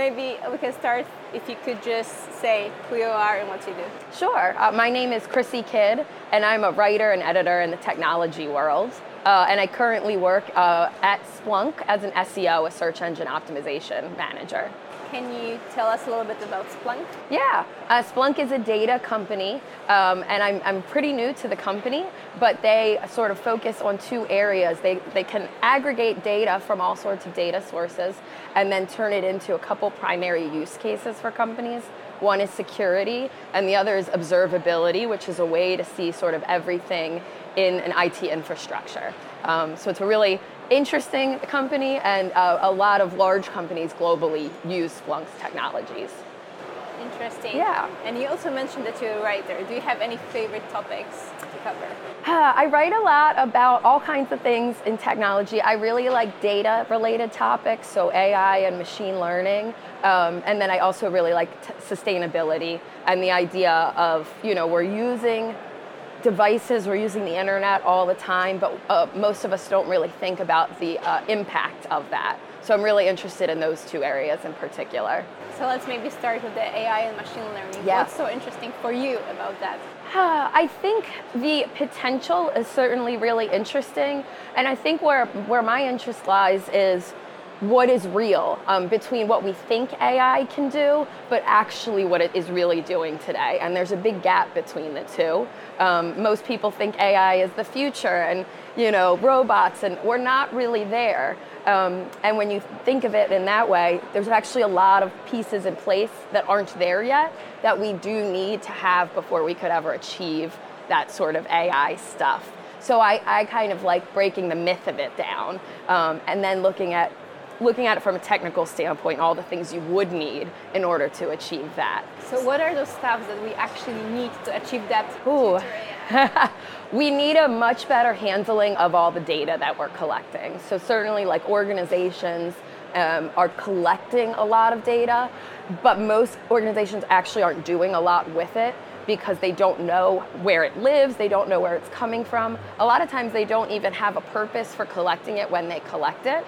maybe we can start if you could just say who you are and what you do. Sure. Uh, my name is Chrissy Kidd, and I'm a writer and editor in the technology world. Uh, and I currently work uh, at Splunk as an SEO, a search engine optimization manager. Can you tell us a little bit about Splunk? Yeah, uh, Splunk is a data company, um, and I'm, I'm pretty new to the company, but they sort of focus on two areas. They, they can aggregate data from all sorts of data sources and then turn it into a couple primary use cases for companies. One is security, and the other is observability, which is a way to see sort of everything in an IT infrastructure. Um, so it's a really interesting company, and uh, a lot of large companies globally use Splunk's technologies. Interesting. Yeah. And you also mentioned that you're a writer. Do you have any favorite topics to cover? Uh, I write a lot about all kinds of things in technology. I really like data related topics, so AI and machine learning. Um, and then I also really like t- sustainability and the idea of, you know, we're using devices, we're using the internet all the time, but uh, most of us don't really think about the uh, impact of that. So I'm really interested in those two areas in particular. So let's maybe start with the AI and machine learning. Yeah. What's so interesting for you about that? Uh, I think the potential is certainly really interesting, and I think where where my interest lies is what is real um, between what we think AI can do, but actually what it is really doing today. And there's a big gap between the two. Um, most people think AI is the future and you know robots, and we're not really there. Um, and when you think of it in that way, there's actually a lot of pieces in place that aren't there yet that we do need to have before we could ever achieve that sort of AI stuff. So I, I kind of like breaking the myth of it down um, and then looking at looking at it from a technical standpoint, all the things you would need in order to achieve that. So, what are those steps that we actually need to achieve that? Ooh. we need a much better handling of all the data that we're collecting. So, certainly, like organizations um, are collecting a lot of data, but most organizations actually aren't doing a lot with it because they don't know where it lives, they don't know where it's coming from. A lot of times, they don't even have a purpose for collecting it when they collect it.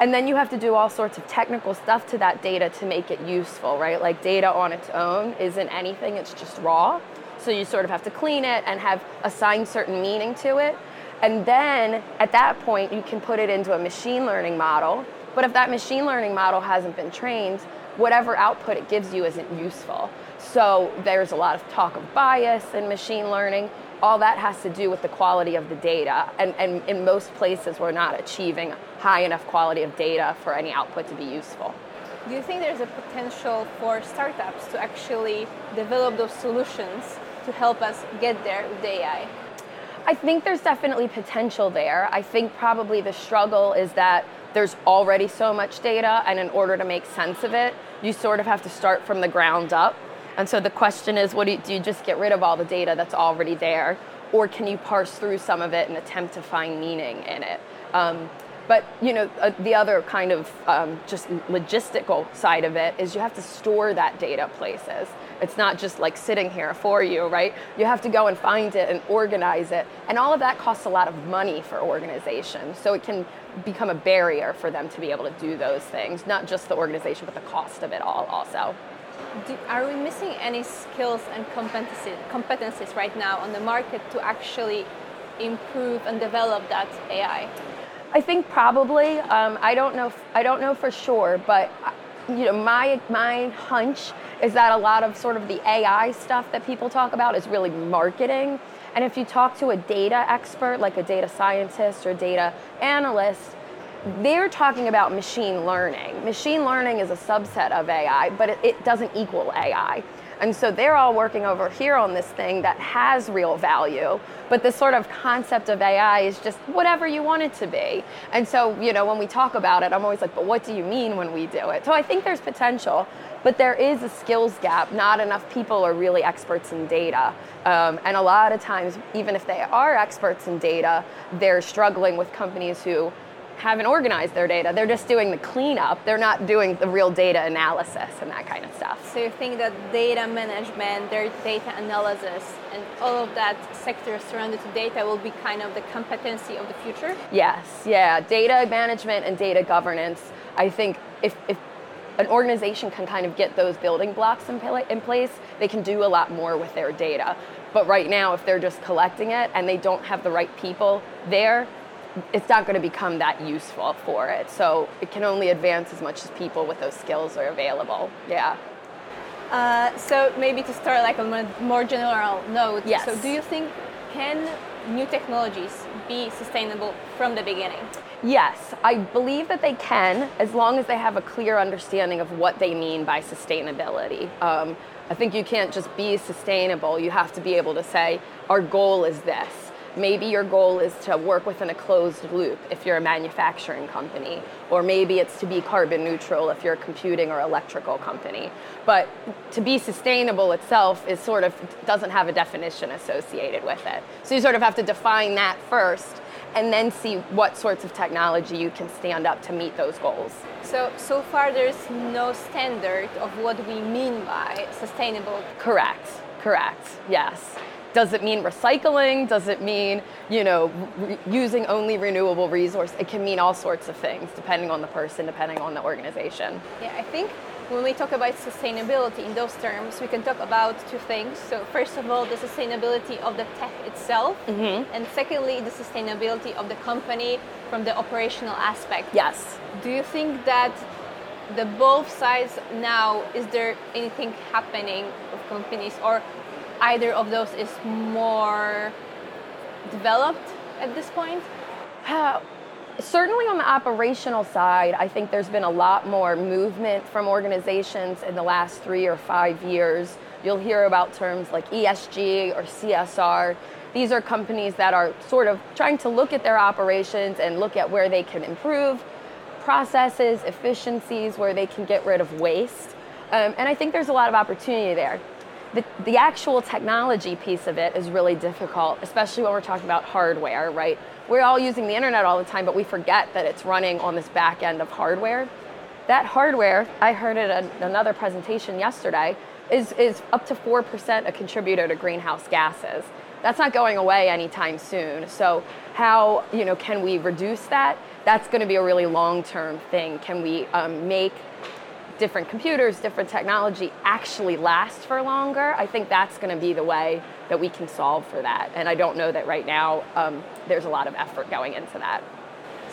And then you have to do all sorts of technical stuff to that data to make it useful, right? Like data on its own isn't anything, it's just raw. So you sort of have to clean it and have assign certain meaning to it. And then at that point, you can put it into a machine learning model. But if that machine learning model hasn't been trained, whatever output it gives you isn't useful. So there's a lot of talk of bias in machine learning. All that has to do with the quality of the data. And, and in most places, we're not achieving high enough quality of data for any output to be useful. Do you think there's a potential for startups to actually develop those solutions to help us get there with AI? I think there's definitely potential there. I think probably the struggle is that there's already so much data, and in order to make sense of it, you sort of have to start from the ground up. And so the question is, what do you, do you just get rid of all the data that's already there, or can you parse through some of it and attempt to find meaning in it? Um, but you know, uh, the other kind of um, just logistical side of it is you have to store that data places. It's not just like sitting here for you, right? You have to go and find it and organize it, and all of that costs a lot of money for organizations. So it can become a barrier for them to be able to do those things, not just the organization, but the cost of it all also. Do, are we missing any skills and competencies, competencies right now on the market to actually improve and develop that AI? I think probably. Um, I don't know. I don't know for sure, but uh, you know, my my hunch is that a lot of sort of the AI stuff that people talk about is really marketing. And if you talk to a data expert, like a data scientist or data analyst, they're talking about machine learning. Machine learning is a subset of AI, but it, it doesn't equal AI. And so they're all working over here on this thing that has real value, but the sort of concept of AI is just whatever you want it to be. And so, you know, when we talk about it, I'm always like, but what do you mean when we do it? So I think there's potential, but there is a skills gap. Not enough people are really experts in data. Um, and a lot of times, even if they are experts in data, they're struggling with companies who haven't organized their data. They're just doing the cleanup. They're not doing the real data analysis and that kind of stuff. So you think that data management, their data analysis, and all of that sector surrounded to data will be kind of the competency of the future? Yes, yeah. Data management and data governance. I think if, if an organization can kind of get those building blocks in, in place, they can do a lot more with their data. But right now, if they're just collecting it and they don't have the right people there, it's not going to become that useful for it. So it can only advance as much as people with those skills are available. Yeah. Uh, so maybe to start like on a more general note. Yes. So do you think can new technologies be sustainable from the beginning? Yes, I believe that they can, as long as they have a clear understanding of what they mean by sustainability. Um, I think you can't just be sustainable. You have to be able to say, our goal is this Maybe your goal is to work within a closed loop if you're a manufacturing company, or maybe it's to be carbon neutral if you're a computing or electrical company. But to be sustainable itself is sort of doesn't have a definition associated with it. So you sort of have to define that first and then see what sorts of technology you can stand up to meet those goals. So so far there's no standard of what we mean by sustainable. Correct. Correct. Yes. Does it mean recycling? Does it mean, you know, re- using only renewable resource? It can mean all sorts of things depending on the person, depending on the organization. Yeah, I think when we talk about sustainability in those terms, we can talk about two things. So, first of all, the sustainability of the tech itself, mm-hmm. and secondly, the sustainability of the company from the operational aspect. Yes. Do you think that the both sides now is there anything happening of companies or either of those is more developed at this point? Uh, certainly on the operational side, I think there's been a lot more movement from organizations in the last three or five years. You'll hear about terms like ESG or CSR. These are companies that are sort of trying to look at their operations and look at where they can improve processes, efficiencies, where they can get rid of waste. Um, and I think there's a lot of opportunity there the, actual technology piece of it is really difficult, especially when we're talking about hardware, right? We're all using the internet all the time, but we forget that it's running on this back end of hardware. That hardware, I heard it at another presentation yesterday, is, is up to 4% a contributor to greenhouse gases. That's not going away anytime soon. So how you know can we reduce that? That's going to be a really long-term thing. Can we um, make different computers, different technology actually last for longer, I think that's going to be the way that we can solve for that. And I don't know that right now um, there's a lot of effort going into that.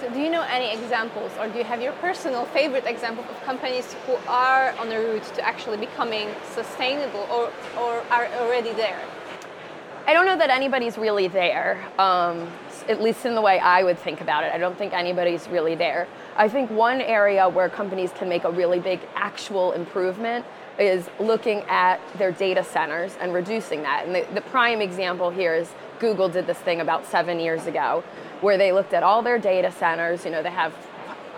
So, do you know any examples, or do you have your personal favorite example of companies who are on the route to actually becoming sustainable or, or are already there? I don't know that anybody's really there, um, at least in the way I would think about it. I don't think anybody's really there. I think one area where companies can make a really big actual improvement is looking at their data centers and reducing that. And the, the, prime example here is Google did this thing about seven years ago where they looked at all their data centers. You know, they have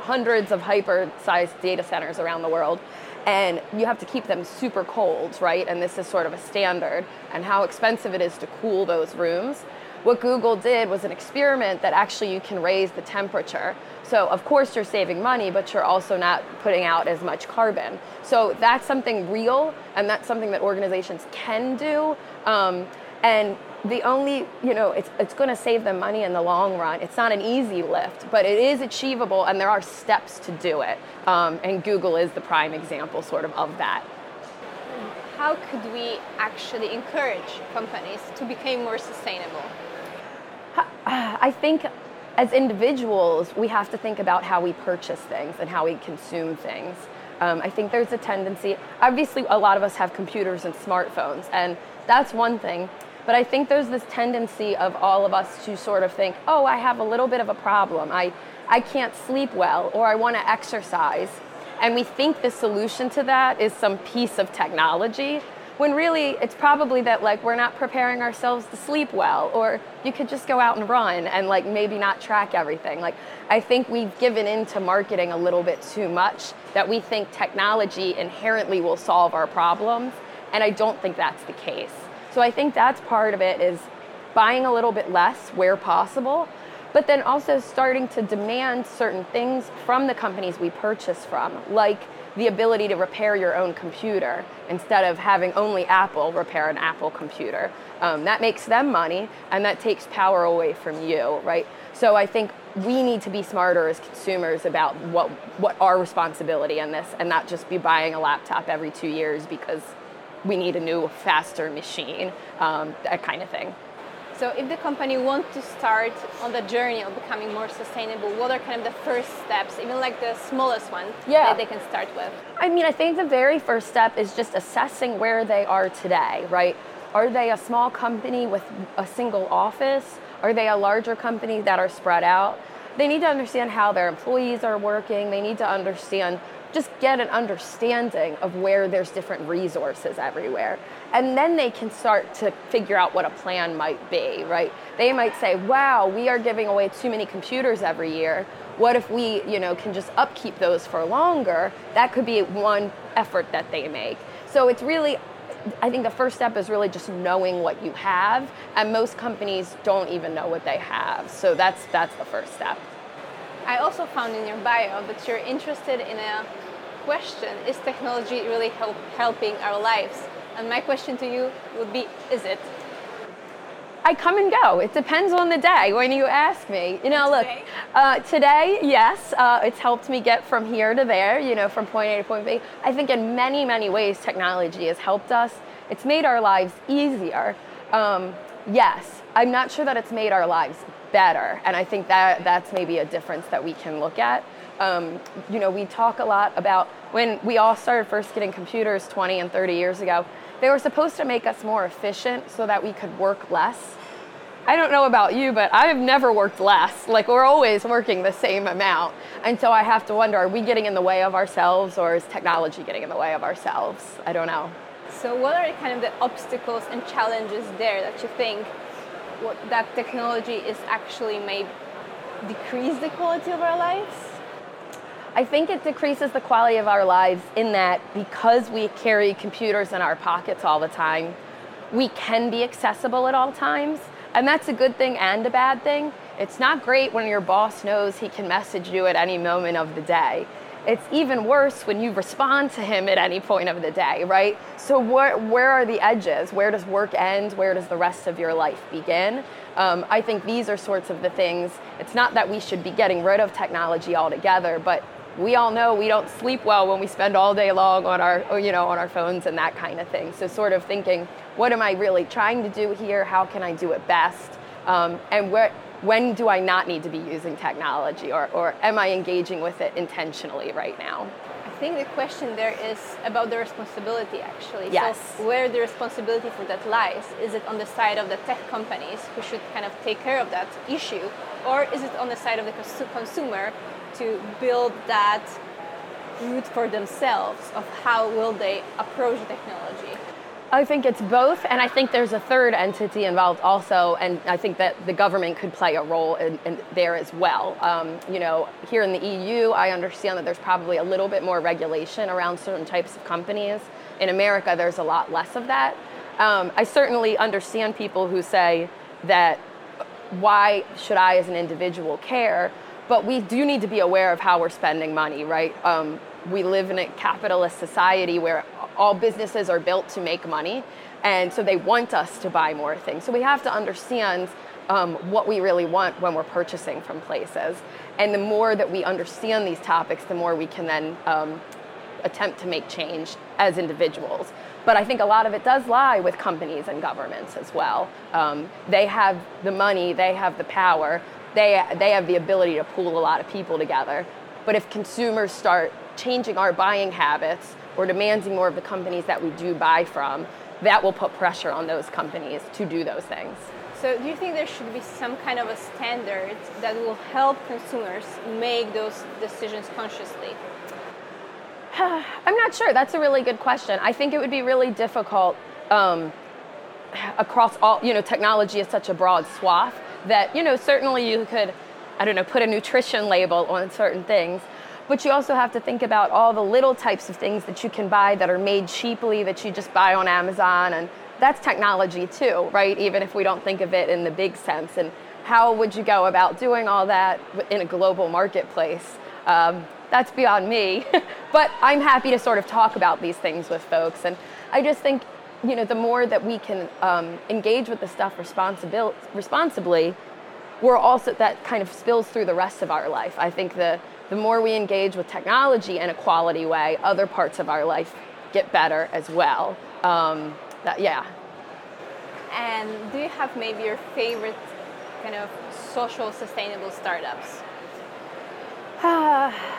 hundreds of hyper sized data centers around the world. And you have to keep them super cold, right? And this is sort of a standard, and how expensive it is to cool those rooms. What Google did was an experiment that actually you can raise the temperature. So of course you're saving money, but you're also not putting out as much carbon. So that's something real, and that's something that organizations can do. Um, and the only, you know, it's, it's going to save them money in the long run. It's not an easy lift, but it is achievable, and there are steps to do it. Um, and Google is the prime example, sort of, of that. How could we actually encourage companies to become more sustainable? I think as individuals, we have to think about how we purchase things and how we consume things. Um, I think there's a tendency, obviously, a lot of us have computers and smartphones, and that's one thing. But I think there's this tendency of all of us to sort of think, oh, I have a little bit of a problem. I, I can't sleep well, or I want to exercise. And we think the solution to that is some piece of technology when really it's probably that like we're not preparing ourselves to sleep well or you could just go out and run and like maybe not track everything like i think we've given into marketing a little bit too much that we think technology inherently will solve our problems and i don't think that's the case so i think that's part of it is buying a little bit less where possible but then also starting to demand certain things from the companies we purchase from like the ability to repair your own computer instead of having only Apple repair an Apple computer. Um, that makes them money and that takes power away from you, right? So I think we need to be smarter as consumers about what, what our responsibility in this and not just be buying a laptop every two years because we need a new, faster machine, um, that kind of thing. So, if the company wants to start on the journey of becoming more sustainable, what are kind of the first steps, even like the smallest one, yeah. that they can start with? I mean, I think the very first step is just assessing where they are today, right? Are they a small company with a single office? Are they a larger company that are spread out? They need to understand how their employees are working. They need to understand just get an understanding of where there's different resources everywhere. And then they can start to figure out what a plan might be, right? They might say, wow, we are giving away too many computers every year. What if we, you know, can just upkeep those for longer? That could be one effort that they make. So it's really I think the first step is really just knowing what you have, and most companies don't even know what they have. So that's that's the first step. I also found in your bio that you're interested in a question is technology really help, helping our lives? And my question to you would be is it? I come and go. It depends on the day when you ask me. You know, look, today, uh, today yes, uh, it's helped me get from here to there, you know, from point A to point B. I think in many, many ways, technology has helped us. It's made our lives easier. Um, yes, I'm not sure that it's made our lives better. And I think that that's maybe a difference that we can look at. Um, you know, we talk a lot about when we all started first getting computers 20 and 30 years ago, they were supposed to make us more efficient so that we could work less. I don't know about you, but I've never worked less. Like, we're always working the same amount. And so I have to wonder are we getting in the way of ourselves or is technology getting in the way of ourselves? I don't know. So, what are kind of the obstacles and challenges there that you think what that technology is actually may decrease the quality of our lives? I think it decreases the quality of our lives in that because we carry computers in our pockets all the time, we can be accessible at all times. And that's a good thing and a bad thing. It's not great when your boss knows he can message you at any moment of the day. It's even worse when you respond to him at any point of the day, right? So, where, where are the edges? Where does work end? Where does the rest of your life begin? Um, I think these are sorts of the things. It's not that we should be getting rid of technology altogether, but we all know we don't sleep well when we spend all day long on our, you know, on our phones and that kind of thing. So, sort of thinking, what am I really trying to do here? How can I do it best? Um, and where, when do I not need to be using technology or, or am I engaging with it intentionally right now? I think the question there is about the responsibility actually. Yes. So where the responsibility for that lies? Is it on the side of the tech companies who should kind of take care of that issue? Or is it on the side of the consumer to build that route for themselves of how will they approach technology? I think it's both, and I think there's a third entity involved also, and I think that the government could play a role in, in there as well. Um, you know, here in the EU, I understand that there's probably a little bit more regulation around certain types of companies. In America, there's a lot less of that. Um, I certainly understand people who say that why should I, as an individual, care? But we do need to be aware of how we're spending money, right? Um, we live in a capitalist society where all businesses are built to make money, and so they want us to buy more things. So we have to understand um, what we really want when we're purchasing from places. And the more that we understand these topics, the more we can then um, attempt to make change as individuals. But I think a lot of it does lie with companies and governments as well. Um, they have the money, they have the power, they, they have the ability to pool a lot of people together. But if consumers start changing our buying habits, or demanding more of the companies that we do buy from, that will put pressure on those companies to do those things. So, do you think there should be some kind of a standard that will help consumers make those decisions consciously? I'm not sure. That's a really good question. I think it would be really difficult um, across all, you know, technology is such a broad swath that, you know, certainly you could, I don't know, put a nutrition label on certain things. But you also have to think about all the little types of things that you can buy that are made cheaply that you just buy on Amazon. And that's technology too, right? Even if we don't think of it in the big sense. And how would you go about doing all that in a global marketplace? Um, that's beyond me, but I'm happy to sort of talk about these things with folks. And I just think, you know, the more that we can um, engage with the stuff responsibly, we're also that kind of spills through the rest of our life. I think the the more we engage with technology in a quality way, other parts of our life get better as well. Um, that, yeah. And do you have maybe your favorite kind of social sustainable startups?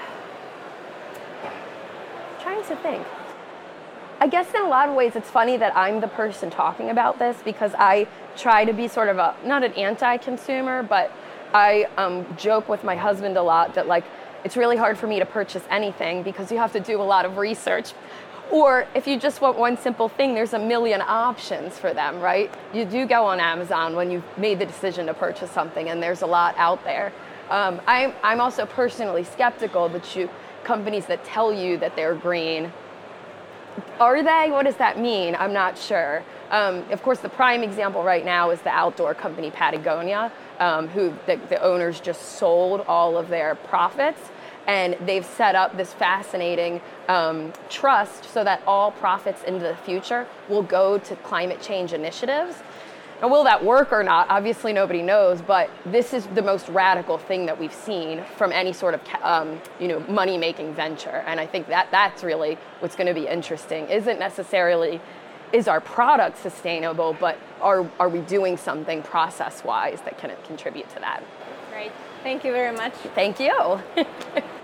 trying to think. I guess in a lot of ways it's funny that I'm the person talking about this because I try to be sort of a not an anti-consumer, but I um, joke with my husband a lot that like it's really hard for me to purchase anything because you have to do a lot of research. Or if you just want one simple thing, there's a million options for them, right? You do go on Amazon when you've made the decision to purchase something, and there's a lot out there. Um, I'm, I'm also personally skeptical that you companies that tell you that they're green are they? What does that mean? I'm not sure. Um, of course, the prime example right now is the outdoor company Patagonia, um, who the, the, owners just sold all of their profits. And they've set up this fascinating um, trust so that all profits into the future will go to climate change initiatives. Now, will that work or not? Obviously, nobody knows, but this is the most radical thing that we've seen from any sort of um, you know, money making venture. And I think that that's really what's going to be interesting. Isn't necessarily is our product sustainable, but are, are we doing something process wise that can contribute to that? Great. Thank you very much. Thank you.